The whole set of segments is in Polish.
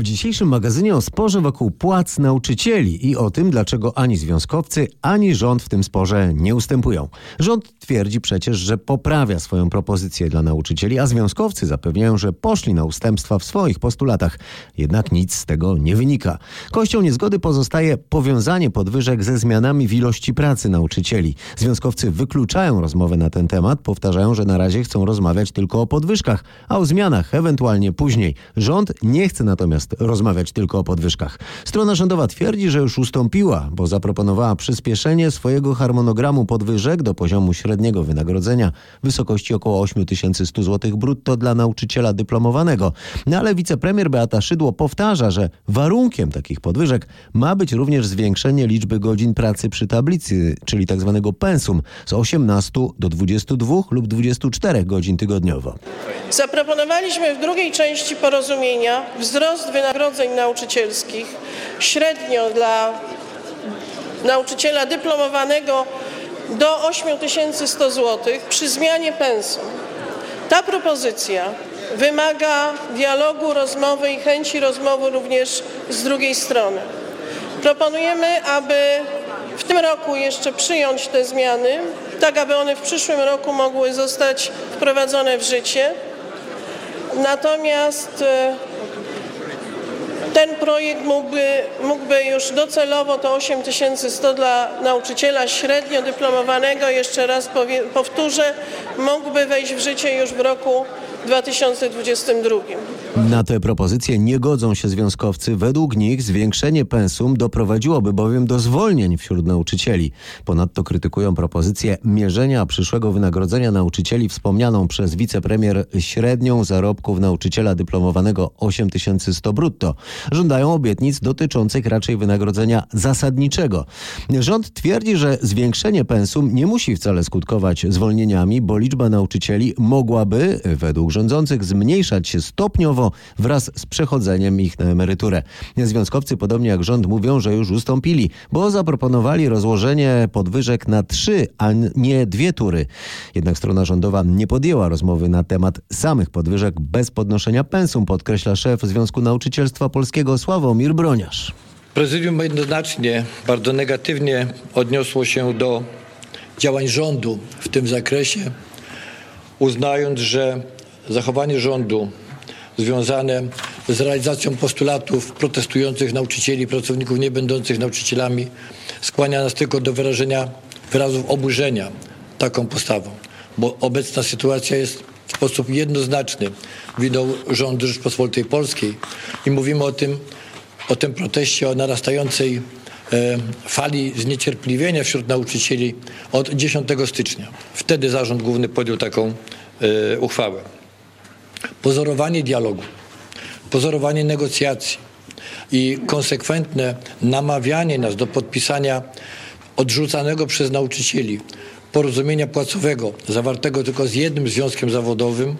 W dzisiejszym magazynie o sporze wokół płac nauczycieli i o tym, dlaczego ani związkowcy, ani rząd w tym sporze nie ustępują. Rząd twierdzi przecież, że poprawia swoją propozycję dla nauczycieli, a związkowcy zapewniają, że poszli na ustępstwa w swoich postulatach. Jednak nic z tego nie wynika. Kością niezgody pozostaje powiązanie podwyżek ze zmianami w ilości pracy nauczycieli. Związkowcy wykluczają rozmowę na ten temat, powtarzają, że na razie chcą rozmawiać tylko o podwyżkach, a o zmianach ewentualnie później. Rząd nie chce natomiast rozmawiać tylko o podwyżkach. Strona rządowa twierdzi, że już ustąpiła, bo zaproponowała przyspieszenie swojego harmonogramu podwyżek do poziomu średniego wynagrodzenia w wysokości około 8100 zł brutto dla nauczyciela dyplomowanego. No ale wicepremier Beata Szydło powtarza, że warunkiem takich podwyżek ma być również zwiększenie liczby godzin pracy przy tablicy, czyli tzw. Tak pensum z 18 do 22 lub 24 godzin tygodniowo. Zaproponowaliśmy w drugiej części porozumienia wzrost wynagrodzeń nauczycielskich średnio dla nauczyciela dyplomowanego do 8100 zł przy zmianie pensum. Ta propozycja wymaga dialogu, rozmowy i chęci rozmowy również z drugiej strony. Proponujemy, aby w tym roku jeszcze przyjąć te zmiany, tak aby one w przyszłym roku mogły zostać wprowadzone w życie. Natomiast e, ten projekt mógłby, mógłby już docelowo to 8100 dla nauczyciela średnio dyplomowanego, jeszcze raz powtórzę, mógłby wejść w życie już w roku 2022. Na te propozycje nie godzą się związkowcy. Według nich zwiększenie pensum doprowadziłoby bowiem do zwolnień wśród nauczycieli. Ponadto krytykują propozycję mierzenia przyszłego wynagrodzenia nauczycieli wspomnianą przez wicepremier średnią zarobków nauczyciela dyplomowanego 8100 brutto. Żądają obietnic dotyczących raczej wynagrodzenia zasadniczego. Rząd twierdzi, że zwiększenie pensum nie musi wcale skutkować zwolnieniami, bo liczba nauczycieli mogłaby według rządzących zmniejszać się stopniowo wraz z przechodzeniem ich na emeryturę. Związkowcy, podobnie jak rząd, mówią, że już ustąpili, bo zaproponowali rozłożenie podwyżek na trzy, a nie dwie tury. Jednak strona rządowa nie podjęła rozmowy na temat samych podwyżek bez podnoszenia pensum, podkreśla szef Związku Nauczycielstwa Polskiego Sławomir Broniarz. Prezydium jednoznacznie bardzo negatywnie odniosło się do działań rządu w tym zakresie, uznając, że zachowanie rządu związane z realizacją postulatów protestujących nauczycieli, pracowników nie będących nauczycielami skłania nas tylko do wyrażenia wyrazów oburzenia taką postawą, bo obecna sytuacja jest w sposób jednoznaczny winą rządu Rzeczpospolitej Polskiej i mówimy o tym, o tym proteście, o narastającej e, fali zniecierpliwienia wśród nauczycieli od 10 stycznia. Wtedy Zarząd Główny podjął taką e, uchwałę pozorowanie dialogu, pozorowanie negocjacji i konsekwentne namawianie nas do podpisania odrzucanego przez nauczycieli porozumienia płacowego zawartego tylko z jednym związkiem zawodowym.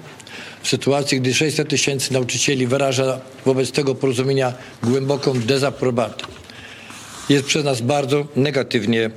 W sytuacji, gdy 600 tysięcy nauczycieli wyraża wobec tego porozumienia głęboką dezaprobatę, jest przez nas bardzo negatywnie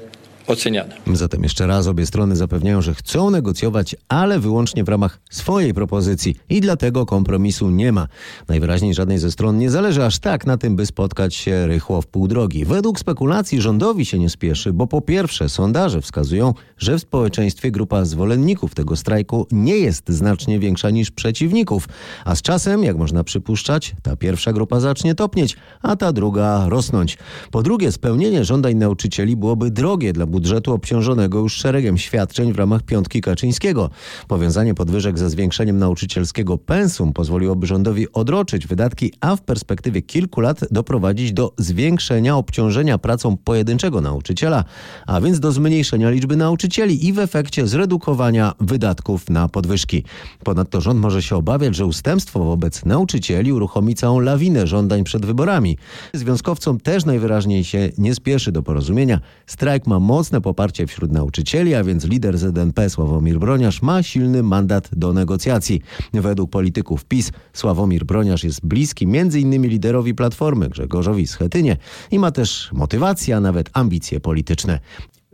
oceniane. Zatem jeszcze raz obie strony zapewniają, że chcą negocjować, ale wyłącznie w ramach swojej propozycji i dlatego kompromisu nie ma. Najwyraźniej żadnej ze stron nie zależy aż tak na tym, by spotkać się rychło w pół drogi. Według spekulacji rządowi się nie spieszy, bo po pierwsze sondaże wskazują, że w społeczeństwie grupa zwolenników tego strajku nie jest znacznie większa niż przeciwników, a z czasem, jak można przypuszczać, ta pierwsza grupa zacznie topnieć, a ta druga rosnąć. Po drugie, spełnienie żądań nauczycieli byłoby drogie dla budżetu obciążonego już szeregiem świadczeń w ramach piątki Kaczyńskiego. Powiązanie podwyżek ze zwiększeniem nauczycielskiego pensum pozwoliłoby rządowi odroczyć wydatki, a w perspektywie kilku lat doprowadzić do zwiększenia obciążenia pracą pojedynczego nauczyciela, a więc do zmniejszenia liczby nauczycieli i w efekcie zredukowania wydatków na podwyżki. Ponadto rząd może się obawiać, że ustępstwo wobec nauczycieli uruchomi całą lawinę żądań przed wyborami. Związkowcom też najwyraźniej się nie spieszy do porozumienia. Strajk ma mocne poparcie wśród nauczycieli, a więc lider ZNP Sławomir Broniarz ma silny mandat do negocjacji. Według polityków PiS Sławomir Broniarz jest bliski m.in. liderowi Platformy Grzegorzowi Schetynie i ma też motywację, a nawet ambicje polityczne.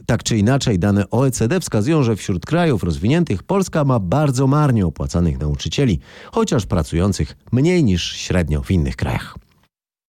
Tak czy inaczej, dane OECD wskazują, że wśród krajów rozwiniętych Polska ma bardzo marnie opłacanych nauczycieli, chociaż pracujących mniej niż średnio w innych krajach.